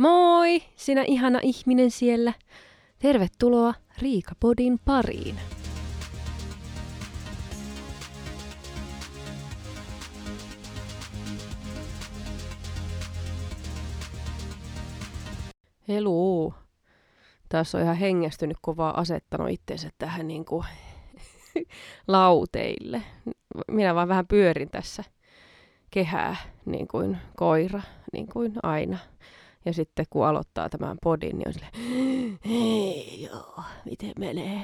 Moi, sinä ihana ihminen siellä. Tervetuloa Riikapodin pariin. Helu. Tässä on ihan hengästynyt kovaa asettanut itsensä tähän niin kuin lauteille. Minä vaan vähän pyörin tässä kehää niin kuin koira, niin kuin aina. Ja sitten kun aloittaa tämän podin, niin on sille, hei joo, miten menee?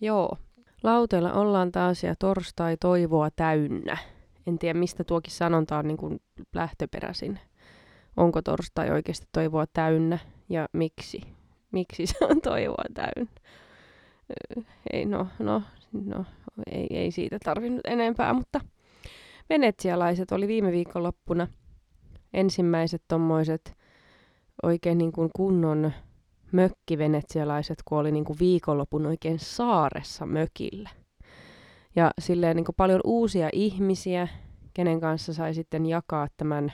Joo, lauteilla ollaan taas ja torstai toivoa täynnä. En tiedä, mistä tuokin sanonta on niin kuin lähtöperäisin. Onko torstai oikeasti toivoa täynnä ja miksi? Miksi se on toivoa täynnä? Ei, no, no, no ei, ei siitä tarvinnut enempää, mutta venetsialaiset oli viime viikonloppuna – ensimmäiset tommoiset oikein niin kuin kunnon mökkivenetsialaiset, kun oli niin kuin viikonlopun oikein saaressa mökillä. Ja silleen niin kuin paljon uusia ihmisiä, kenen kanssa sai sitten jakaa tämän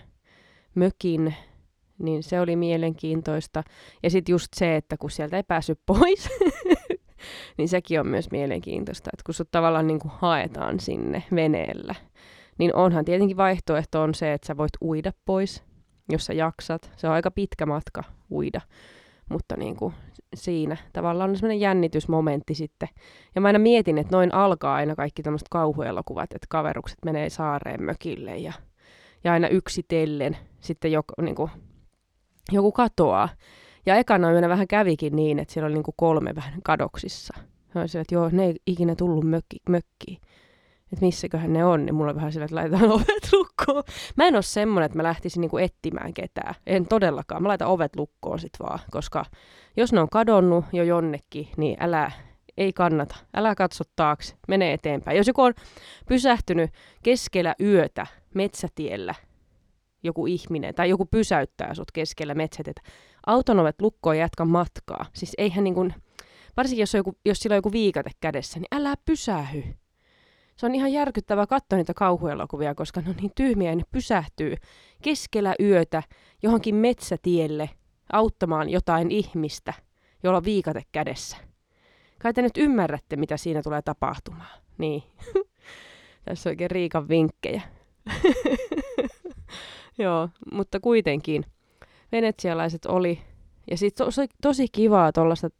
mökin, niin se oli mielenkiintoista. Ja sitten just se, että kun sieltä ei päässyt pois, niin sekin on myös mielenkiintoista, että kun sut tavallaan niin kuin haetaan sinne veneellä – niin onhan tietenkin vaihtoehto on se, että sä voit uida pois, jos sä jaksat. Se on aika pitkä matka uida, mutta niin kuin siinä tavallaan on semmoinen jännitysmomentti sitten. Ja mä aina mietin, että noin alkaa aina kaikki tämmöiset kauhuelokuvat, että kaverukset menee saareen mökille ja, ja aina yksitellen sitten joku, niin kuin, joku katoaa. Ja ekana yönä vähän kävikin niin, että siellä oli niin kuin kolme vähän kadoksissa. Mä olisin, että joo, ne ei ikinä tullut mökki, mökkiin että missäköhän ne on, niin mulla on vähän sillä, että laitetaan ovet lukkoon. Mä en ole semmonen, että mä lähtisin niinku etsimään ketään. En todellakaan. Mä laitan ovet lukkoon sit vaan, koska jos ne on kadonnut jo jonnekin, niin älä, ei kannata. Älä katso taakse, mene eteenpäin. Jos joku on pysähtynyt keskellä yötä metsätiellä, joku ihminen, tai joku pysäyttää sut keskellä metsätietä, auton ovet lukkoon ja jatka matkaa. Siis eihän niin kuin, varsinkin jos, on joku, jos sillä on joku viikate kädessä, niin älä pysähy se on ihan järkyttävää katsoa niitä kauhuelokuvia, koska ne on niin tyhmiä ja ne pysähtyy keskellä yötä johonkin metsätielle auttamaan jotain ihmistä, jolla on viikate kädessä. Kai te nyt ymmärrätte, mitä siinä tulee tapahtumaan. Niin. Tässä on oikein Riikan vinkkejä. Joo, mutta kuitenkin venetsialaiset oli, ja sitten tosi, tosi kivaa tuollaista,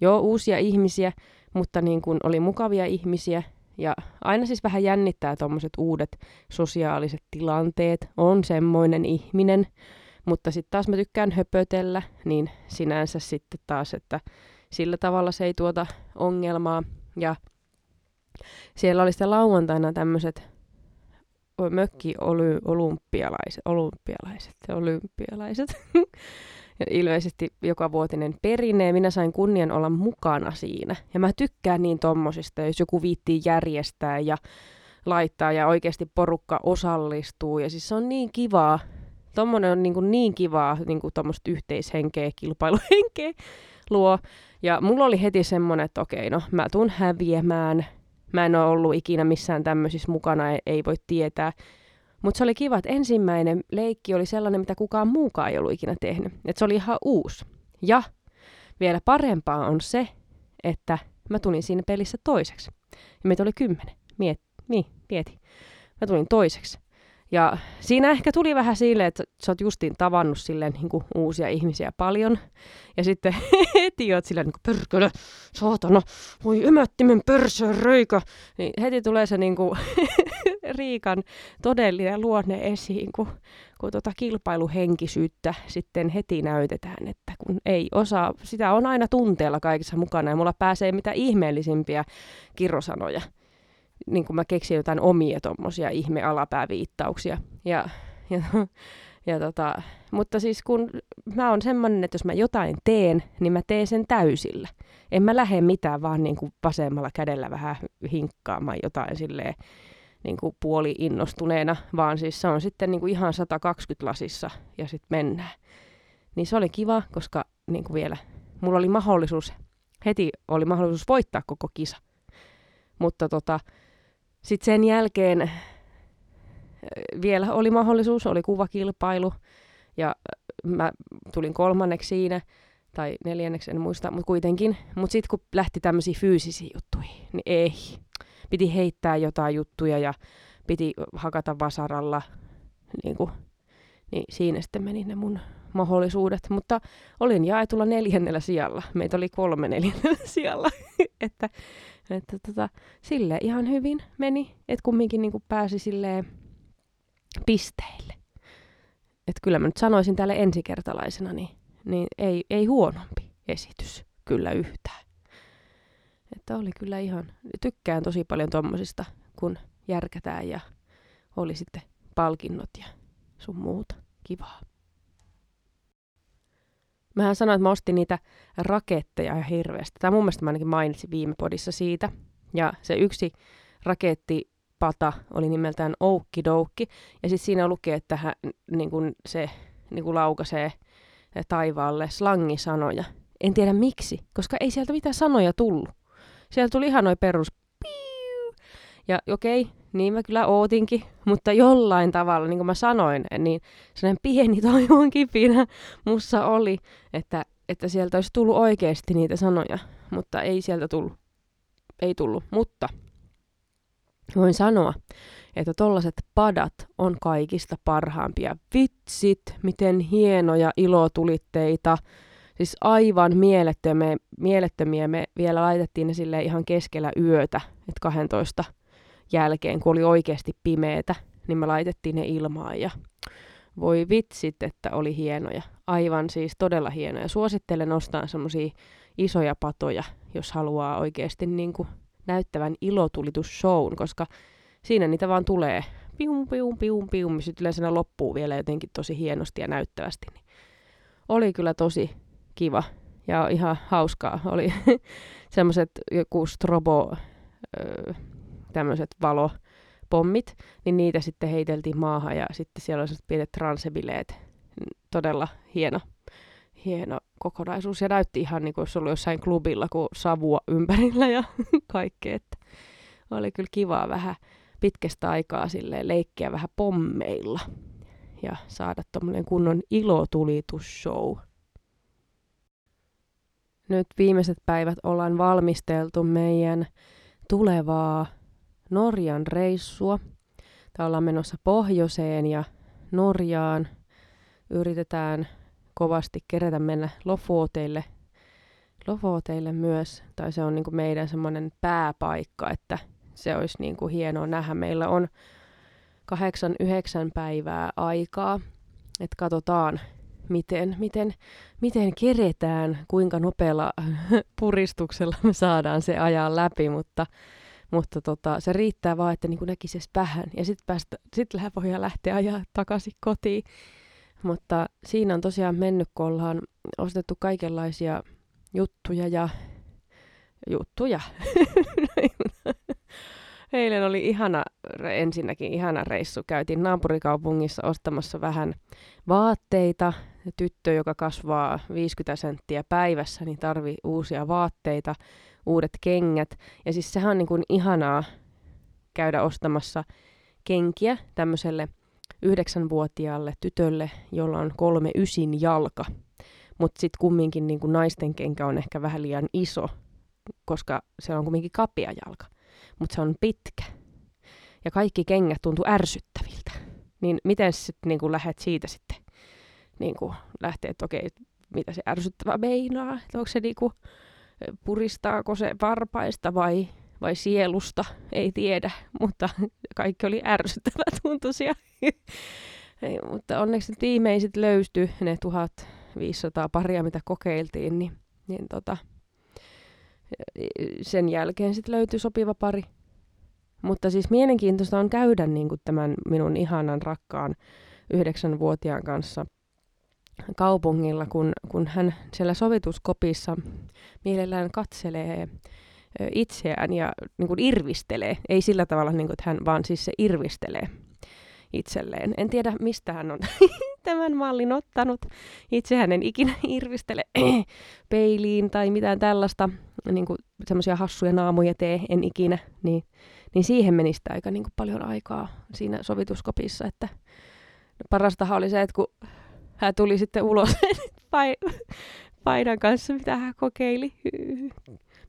joo, uusia ihmisiä, mutta niin kun oli mukavia ihmisiä, ja aina siis vähän jännittää tuommoiset uudet sosiaaliset tilanteet. On semmoinen ihminen, mutta sitten taas mä tykkään höpötellä, niin sinänsä sitten taas, että sillä tavalla se ei tuota ongelmaa. Ja siellä oli sitten lauantaina tämmöiset mökki olympialaiset, olympialaiset, olympialaiset. ilmeisesti joka vuotinen perinne, ja minä sain kunnian olla mukana siinä. Ja mä tykkään niin tommosista, jos joku viittii järjestää ja laittaa ja oikeasti porukka osallistuu. Ja siis se on niin kivaa. Tommonen on niin, kuin niin kivaa, niin kuin tommoista yhteishenkeä, kilpailuhenkeä luo. Ja mulla oli heti semmonen, että okei, no mä tuun häviämään. Mä en ole ollut ikinä missään tämmöisissä mukana, ei voi tietää. Mutta se oli kiva, että ensimmäinen leikki oli sellainen, mitä kukaan muukaan ei ollut ikinä tehnyt. Että se oli ihan uusi. Ja vielä parempaa on se, että mä tulin siinä pelissä toiseksi. Ja meitä oli kymmenen. Miet, niin, mieti. Mä tulin toiseksi. Ja siinä ehkä tuli vähän silleen, että sä oot justiin tavannut silleen niin kuin uusia ihmisiä paljon. Ja sitten heti oot silleen niin kuin pörkölö, saatana, voi emättimen pörsön röikä. Niin heti tulee se niin kuin Riikan todellinen luonne esiin, kun, kun tota kilpailuhenkisyyttä sitten heti näytetään, että kun ei osaa, sitä on aina tunteella kaikissa mukana ja mulla pääsee mitä ihmeellisimpiä kirrosanoja niin kuin mä keksin jotain omia tuommoisia ihme-alapääviittauksia. Ja, ja, ja tota, mutta siis kun mä oon semmoinen, että jos mä jotain teen, niin mä teen sen täysillä. En mä lähde mitään vaan niin kuin vasemmalla kädellä vähän hinkkaamaan jotain silleen niin kuin puoli innostuneena, vaan siis se on sitten niin kuin ihan 120 lasissa ja sitten mennään. Niin se oli kiva, koska niin kuin vielä mulla oli mahdollisuus, heti oli mahdollisuus voittaa koko kisa. Mutta tota, sitten sen jälkeen äh, vielä oli mahdollisuus, oli kuvakilpailu ja äh, mä tulin kolmanneksi siinä, tai neljänneksi, en muista, mutta kuitenkin. Mutta sitten kun lähti tämmöisiä fyysisiä juttuja, niin ei. Piti heittää jotain juttuja ja piti hakata vasaralla, niin, kuin, niin siinä sitten meni ne mun mahdollisuudet. Mutta olin jaetulla neljännellä sijalla. Meitä oli kolme neljännellä sijalla. että että tota, sille ihan hyvin meni, että kumminkin niin pääsi silleen pisteille. Että kyllä mä nyt sanoisin tälle ensikertalaisena, niin, niin ei, ei huonompi esitys kyllä yhtään. Että oli kyllä ihan, tykkään tosi paljon tommosista, kun järkätään ja oli sitten palkinnot ja sun muuta. Kivaa. Mähän sanoin, että mä ostin niitä raketteja hirveästi. Tai mun mielestä mä ainakin mainitsin viime podissa siitä. Ja se yksi rakettipata oli nimeltään Doukki. Ja sitten siinä lukee, että hän, niin kun se niin kun laukaisee taivaalle slangisanoja. En tiedä miksi, koska ei sieltä mitään sanoja tullut. Sieltä tuli ihan noin perus ja okei, okay, niin mä kyllä ootinkin, mutta jollain tavalla, niin kuin mä sanoin, niin sellainen pieni toivon kipinä mussa oli, että, että sieltä olisi tullut oikeasti niitä sanoja, mutta ei sieltä tullut. Ei tullut, mutta voin sanoa, että tollaset padat on kaikista parhaampia. Vitsit, miten hienoja ilotulitteita. Siis aivan mielettömiä, mielettömiä. Me vielä laitettiin ne sille ihan keskellä yötä, että 12 jälkeen, kun oli oikeasti pimeetä, niin me laitettiin ne ilmaan ja voi vitsit, että oli hienoja. Aivan siis todella hienoja. Suosittelen ostaa semmoisia isoja patoja, jos haluaa oikeasti niin kuin näyttävän ilotulitusshown, koska siinä niitä vaan tulee pium, pium, pium, pium, sitten yleensä loppuu vielä jotenkin tosi hienosti ja näyttävästi. Niin oli kyllä tosi kiva ja ihan hauskaa. Oli semmoiset joku strobo, tämmöiset valopommit, niin niitä sitten heiteltiin maahan ja sitten siellä oli pienet transebileet. Todella hieno, hieno kokonaisuus ja näytti ihan niin kuin olisi ollut jossain klubilla, kun savua ympärillä ja kaikkea. Että oli kyllä kivaa vähän pitkästä aikaa sille leikkiä vähän pommeilla ja saada tuommoinen kunnon ilotulitusshow. Nyt viimeiset päivät ollaan valmisteltu meidän tulevaa Norjan reissua. Tai ollaan menossa pohjoiseen ja Norjaan. Yritetään kovasti kerätä mennä Lofoteille, Lofoteille myös. Tai se on niin kuin meidän semmoinen pääpaikka, että se olisi niin kuin hienoa nähdä. Meillä on kahdeksan, yhdeksän päivää aikaa, että katsotaan, miten, miten, miten keretään, kuinka nopealla puristuksella me saadaan se ajan läpi, mutta mutta tota, se riittää vaan, että niin näkisi edes vähän. Ja sitten sit voidaan lähteä ajaa takaisin kotiin. Mutta siinä on tosiaan mennyt, kun ollaan ostettu kaikenlaisia juttuja ja juttuja. Eilen oli ihana, ensinnäkin ihana reissu. Käytiin naapurikaupungissa ostamassa vähän vaatteita. Tyttö, joka kasvaa 50 senttiä päivässä, niin tarvii uusia vaatteita uudet kengät. Ja siis sehän on niin kuin ihanaa käydä ostamassa kenkiä tämmöiselle yhdeksänvuotiaalle tytölle, jolla on kolme ysin jalka. Mutta sitten kumminkin niin kuin naisten kenkä on ehkä vähän liian iso, koska se on kumminkin kapea jalka. Mutta se on pitkä. Ja kaikki kengät tuntuu ärsyttäviltä. Niin miten sitten niin lähdet siitä sitten niin kuin lähtee, että okei, mitä se ärsyttävä meinaa? Että onko se niin kuin, puristaako se varpaista vai, vai sielusta, ei tiedä, mutta kaikki oli ärsyttävä tuntuisia. mutta onneksi viimein sitten löystyi ne 1500 paria, mitä kokeiltiin, niin, niin tota, sen jälkeen sitten löytyi sopiva pari. Mutta siis mielenkiintoista on käydä niin kuin tämän minun ihanan rakkaan yhdeksänvuotiaan kanssa kaupungilla, kun, kun hän siellä sovituskopissa mielellään katselee itseään ja niin kuin irvistelee. Ei sillä tavalla, niin kuin, että hän vaan siis se irvistelee itselleen. En tiedä, mistä hän on tämän mallin ottanut. Itse hän en ikinä irvistele peiliin tai mitään tällaista, niin kuin semmoisia hassuja naamuja tee, en ikinä. Niin, niin siihen menisi aika niin kuin paljon aikaa siinä sovituskopissa, että parastahan oli se, että kun hän tuli sitten ulos paidan kanssa, mitä hän kokeili.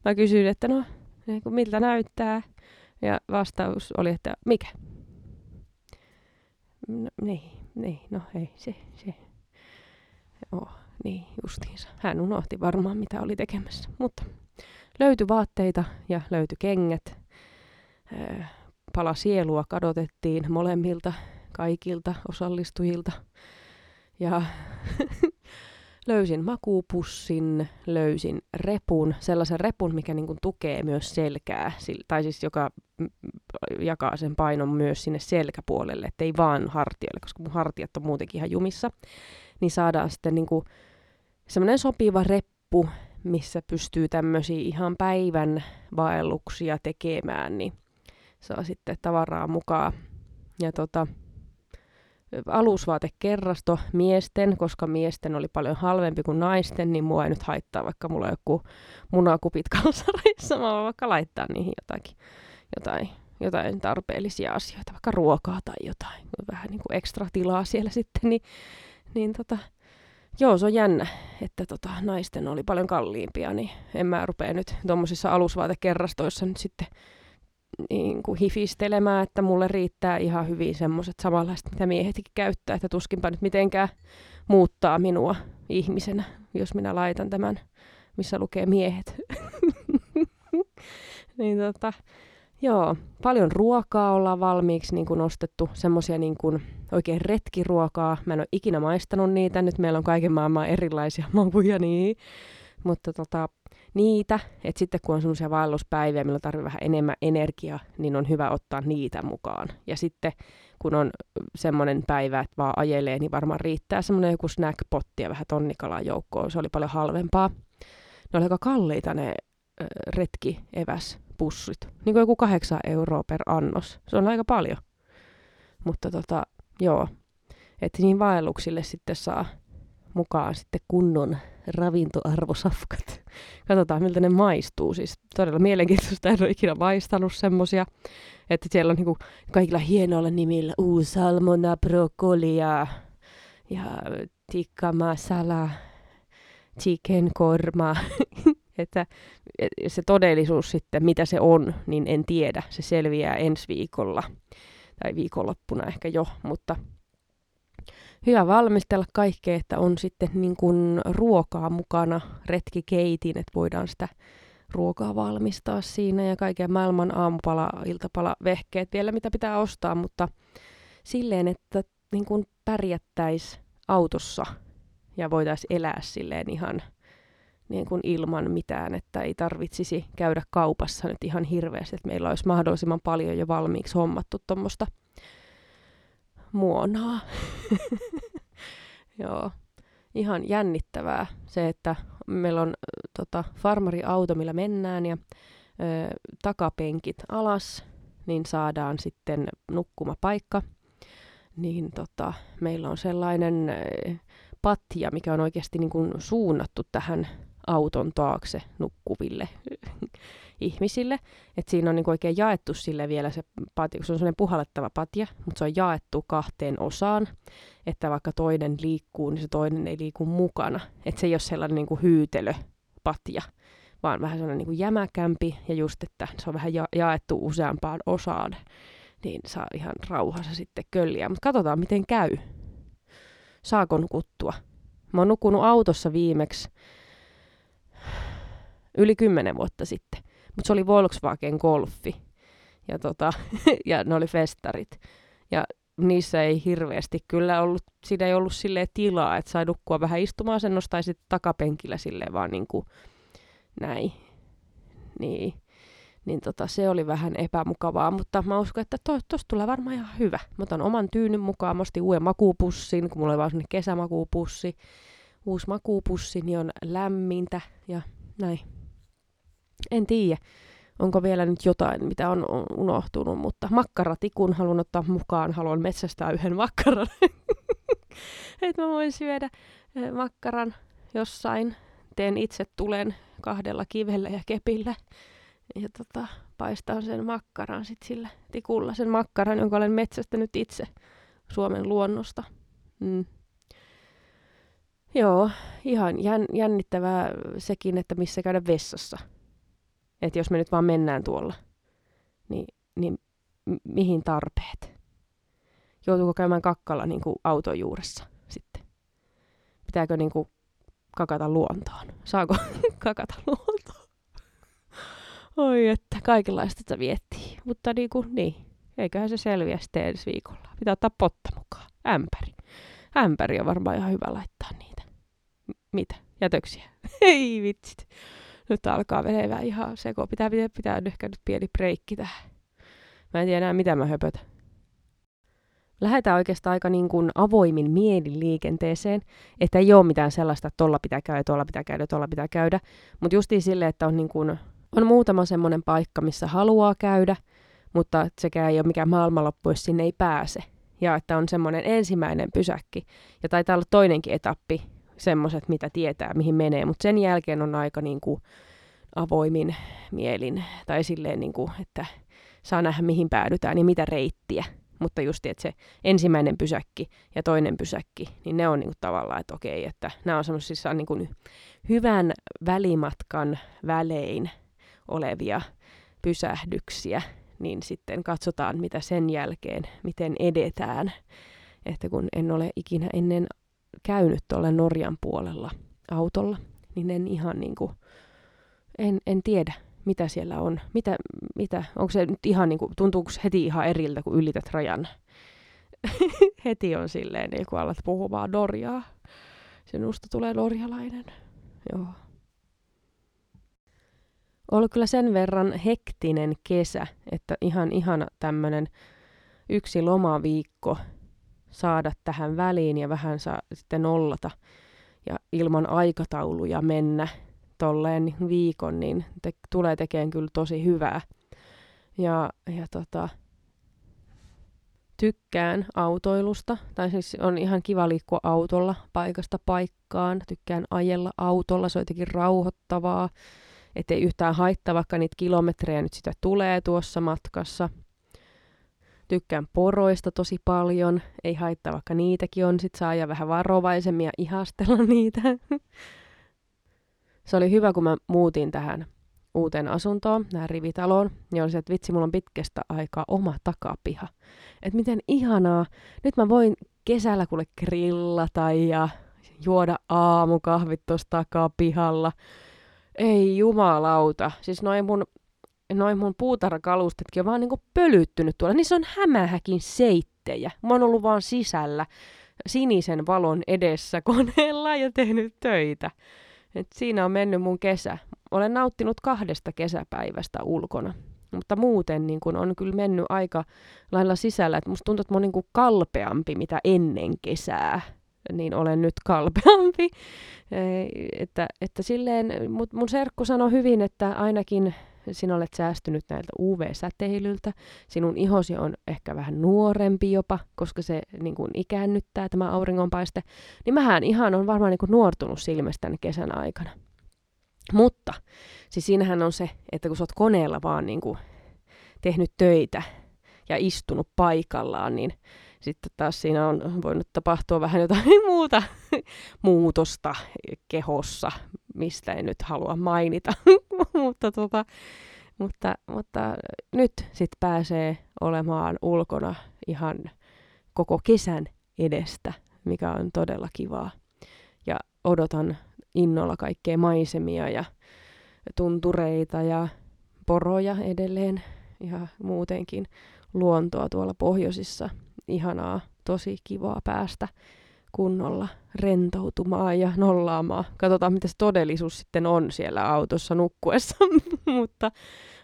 Mä kysyin, että no, niin miltä näyttää. Ja vastaus oli, että mikä? No, niin, niin, no ei se, se. Oh, niin, justiinsa. Hän unohti varmaan, mitä oli tekemässä. Mutta löytyi vaatteita ja löytyi kengät. Pala sielua kadotettiin molemmilta, kaikilta osallistujilta. Ja löysin makuupussin, löysin repun, sellaisen repun, mikä niin kuin tukee myös selkää, tai siis joka jakaa sen painon myös sinne selkäpuolelle, ettei vaan hartioille, koska mun hartiat on muutenkin ihan jumissa, niin saadaan sitten niin kuin semmoinen sopiva reppu, missä pystyy tämmöisiä ihan päivän vaelluksia tekemään, niin saa sitten tavaraa mukaan. Ja tota, alusvaatekerrasto miesten, koska miesten oli paljon halvempi kuin naisten, niin mua ei nyt haittaa, vaikka mulla on joku munakupit kalsareissa, mä voin vaikka laittaa niihin jotakin, jotain, jotain tarpeellisia asioita, vaikka ruokaa tai jotain, vähän niin kuin ekstra tilaa siellä sitten, niin, niin tota, joo, se on jännä, että tota, naisten oli paljon kalliimpia, niin en mä rupea nyt tuommoisissa alusvaatekerrastoissa nyt sitten niin kuin hifistelemään, että mulle riittää ihan hyvin semmoiset samanlaiset, mitä miehetkin käyttää, että tuskinpa nyt mitenkään muuttaa minua ihmisenä, jos minä laitan tämän, missä lukee miehet. niin tota, joo, paljon ruokaa ollaan valmiiksi niin kuin ostettu, semmoisia niin kuin oikein retkiruokaa. Mä en ole ikinä maistanut niitä, nyt meillä on kaiken maailman erilaisia makuja niin. Mutta tota, niitä, että sitten kun on semmoisia vaelluspäiviä, millä tarvii vähän enemmän energiaa, niin on hyvä ottaa niitä mukaan. Ja sitten kun on semmoinen päivä, että vaan ajelee, niin varmaan riittää semmoinen joku snackpotti ja vähän tonnikalaa joukkoon. Se oli paljon halvempaa. Ne oli aika kalliita ne retki pussit. Niin kuin joku kahdeksan euroa per annos. Se on aika paljon. Mutta tota, joo. Että niin vaelluksille sitten saa mukaan sitten kunnon ravintoarvosafkat. Katsotaan, miltä ne maistuu. Siis todella mielenkiintoista, en ole ikinä maistanut semmosia. Että siellä on niinku kaikilla hienoilla nimillä uu salmona, brokolia ja tikka masala, chicken korma. että se todellisuus sitten, mitä se on, niin en tiedä. Se selviää ensi viikolla tai viikonloppuna ehkä jo, mutta hyvä valmistella kaikkea, että on sitten niin kuin ruokaa mukana, retkikeitin, että voidaan sitä ruokaa valmistaa siinä ja kaiken maailman aamupala, iltapala, vehkeet vielä, mitä pitää ostaa, mutta silleen, että niin kuin pärjättäisi autossa ja voitaisiin elää silleen ihan niin kuin ilman mitään, että ei tarvitsisi käydä kaupassa nyt ihan hirveästi, että meillä olisi mahdollisimman paljon jo valmiiksi hommattu tuommoista muonaa. Joo, ihan jännittävää se, että meillä on tota, farmariauto, millä mennään ja ö, takapenkit alas, niin saadaan sitten nukkumapaikka. Niin tota, meillä on sellainen ö, patja, mikä on oikeasti niin kuin suunnattu tähän auton taakse nukkuville ihmisille. Et siinä on niinku oikein jaettu sille vielä se patja, se on sellainen puhallettava patja, mutta se on jaettu kahteen osaan, että vaikka toinen liikkuu, niin se toinen ei liiku mukana. Että se ei ole sellainen niinku hyytelöpatja, vaan vähän sellainen niinku jämäkämpi ja just, että se on vähän ja- jaettu useampaan osaan, niin saa ihan rauhassa sitten kölliä. Mutta katsotaan, miten käy. Saako nukuttua? Mä oon nukkunut autossa viimeksi yli kymmenen vuotta sitten. Mutta se oli Volkswagen Golfi. Ja, tota, ja ne oli festarit. Ja niissä ei hirveästi kyllä ollut, siinä ei ollut sille tilaa, että sai nukkua vähän istumaan sen tai sitten takapenkillä silleen vaan niin kuin näin. Niin. Niin tota, se oli vähän epämukavaa, mutta mä uskon, että to, tosta tulee varmaan ihan hyvä. Mä otan oman tyynyn mukaan, mä ostin uuden makuupussin, kun mulla oli vaan kesämakuupussi. Uusi makuupussi, niin on lämmintä ja näin en tiedä, onko vielä nyt jotain, mitä on unohtunut, mutta makkaratikun haluan ottaa mukaan. Haluan metsästää yhden makkaran. että mä voin syödä makkaran jossain. Teen itse tulen kahdella kivellä ja kepillä. Ja tota, paistan sen makkaran sit sillä tikulla. Sen makkaran, jonka olen metsästänyt itse Suomen luonnosta. Mm. Joo, ihan jän, jännittävää sekin, että missä käydä vessassa. Että jos me nyt vaan mennään tuolla, niin, niin mihin tarpeet? Joutuuko käymään kakkalla niin kuin auton juuressa sitten? Pitääkö niin kuin kakata luontoon? Saako kakata luontoon? Oi, että kaikenlaista tätä viettii. Mutta niin kuin, niin, eiköhän se selviä sitten ensi viikolla. Pitää ottaa potta mukaan. Ämpäri. Ämpäri on varmaan ihan hyvä laittaa niitä. M- mitä? Jätöksiä? Ei vitsit. Nyt alkaa menevää ihan seko. Pitää, pitää, pitää ehkä nyt pieni breikki tähän. Mä en tiedä enää, mitä mä höpötän. Lähdetään oikeastaan aika niin kuin avoimin mielin liikenteeseen, että ei ole mitään sellaista, että tuolla pitää käydä, tuolla pitää käydä, tuolla pitää käydä. Mutta justiin silleen, että on, niin kuin, on muutama semmoinen paikka, missä haluaa käydä, mutta sekään ei ole mikään maailmanloppu, jos sinne ei pääse. Ja että on semmoinen ensimmäinen pysäkki. Ja taitaa olla toinenkin etappi, semmoiset, mitä tietää, mihin menee. Mutta sen jälkeen on aika niin kuin avoimin mielin. Tai silleen, niin kuin, että saa nähdä, mihin päädytään ja mitä reittiä. Mutta just, että se ensimmäinen pysäkki ja toinen pysäkki, niin ne on niin kuin tavallaan, että okei, että nämä on semmoisissa niin kuin hyvän välimatkan välein olevia pysähdyksiä, niin sitten katsotaan, mitä sen jälkeen, miten edetään. Että kun en ole ikinä ennen käynyt tuolla Norjan puolella autolla, niin en ihan niin kuin, en, en tiedä, mitä siellä on. Mitä, mitä, onko se nyt ihan niin kuin, tuntuuko heti ihan eriltä, kun ylität rajan? heti on silleen, niin kun alat puhumaan Norjaa. Sinusta tulee norjalainen. Joo. Ollut kyllä sen verran hektinen kesä, että ihan ihana tämmönen yksi lomaviikko saada tähän väliin ja vähän saa sitten nollata ja ilman aikatauluja mennä tolleen viikon, niin te, tulee tekemään kyllä tosi hyvää. Ja, ja tota, tykkään autoilusta, tai siis on ihan kiva liikkua autolla paikasta paikkaan. Tykkään ajella autolla, se on jotenkin rauhoittavaa, ettei yhtään haittaa, vaikka niitä kilometrejä nyt sitä tulee tuossa matkassa. Tykkään poroista tosi paljon, ei haittaa, vaikka niitäkin on, sit saa ajaa vähän varovaisemmin ja ihastella niitä. se oli hyvä, kun mä muutin tähän uuteen asuntoon, tähän rivitaloon, niin oli se, että vitsi, mulla on pitkästä aikaa oma takapiha. Et miten ihanaa. Nyt mä voin kesällä kuule grillata ja juoda aamukahvit tuossa takapihalla. Ei jumalauta. Siis noin mun, noin mun puutarhakalustetkin on vaan niinku pölyttynyt tuolla. Niissä on hämähäkin seittejä. Mä oon ollut vaan sisällä sinisen valon edessä koneella ja tehnyt töitä. Et siinä on mennyt mun kesä. Olen nauttinut kahdesta kesäpäivästä ulkona. Mutta muuten niin kun on kyllä mennyt aika lailla sisällä, että musta tuntuu, että mä oon niin kalpeampi mitä ennen kesää. Niin olen nyt kalpeampi. että, että silleen, mut mun serkku sanoi hyvin, että ainakin sinä olet säästynyt näiltä UV-säteilyltä, sinun ihosi on ehkä vähän nuorempi jopa, koska se niin kuin ikäännyttää tämä auringonpaiste, niin mähän ihan on varmaan niin kuin nuortunut silmästäni kesän aikana. Mutta siis siinähän on se, että kun sä oot koneella vaan niin kuin tehnyt töitä ja istunut paikallaan, niin sitten taas siinä on voinut tapahtua vähän jotain muuta muutosta kehossa, mistä en nyt halua mainita. mutta, tota, mutta, mutta nyt sitten pääsee olemaan ulkona ihan koko kesän edestä, mikä on todella kivaa. Ja odotan innolla kaikkea maisemia ja tuntureita ja poroja edelleen ja muutenkin luontoa tuolla pohjoisissa. Ihanaa, tosi kivaa päästä kunnolla rentoutumaan ja nollaamaan. Katsotaan, mitä se todellisuus sitten on siellä autossa nukkuessa, mutta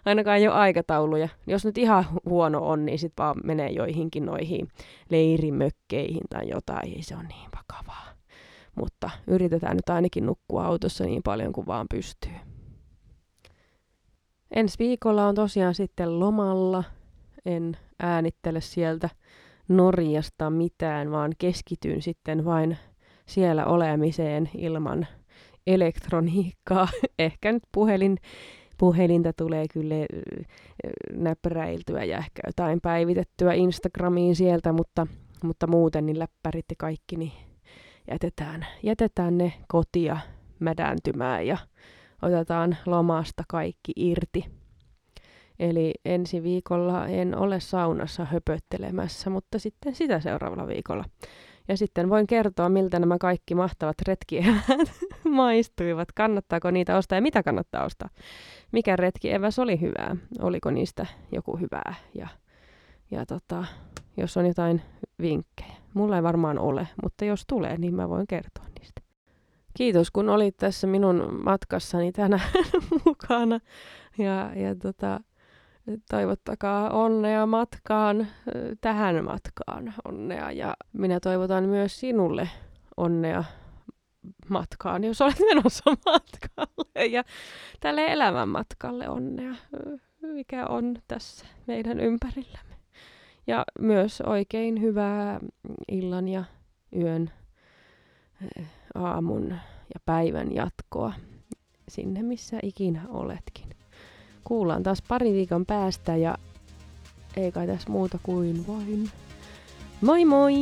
ainakaan ei ole aikatauluja. Jos nyt ihan huono on, niin sitten vaan menee joihinkin noihin leirimökkeihin tai jotain, ei se ole niin vakavaa. Mutta yritetään nyt ainakin nukkua autossa niin paljon kuin vaan pystyy. Ensi viikolla on tosiaan sitten lomalla. En äänittele sieltä Norjasta mitään, vaan keskityn sitten vain siellä olemiseen ilman elektroniikkaa. Ehkä nyt puhelin, puhelinta tulee kyllä näppäräiltyä ja ehkä jotain päivitettyä Instagramiin sieltä, mutta, mutta muuten niin läppärit ja kaikki, niin jätetään, jätetään ne kotia mädääntymään ja otetaan lomasta kaikki irti. Eli ensi viikolla en ole saunassa höpöttelemässä, mutta sitten sitä seuraavalla viikolla. Ja sitten voin kertoa, miltä nämä kaikki mahtavat retkieväät maistuivat. Kannattaako niitä ostaa ja mitä kannattaa ostaa? Mikä retkieväs oli hyvää? Oliko niistä joku hyvää? Ja, ja tota, jos on jotain vinkkejä. Mulla ei varmaan ole, mutta jos tulee, niin mä voin kertoa niistä. Kiitos, kun olit tässä minun matkassani tänään mukana. Ja, ja tota, toivottakaa onnea matkaan, tähän matkaan onnea. Ja minä toivotan myös sinulle onnea matkaan, jos olet menossa matkalle. Ja tälle elämän matkalle onnea, mikä on tässä meidän ympärillämme. Ja myös oikein hyvää illan ja yön, aamun ja päivän jatkoa sinne, missä ikinä oletkin kuullaan taas pari viikon päästä ja ei kai tässä muuta kuin vain moi moi!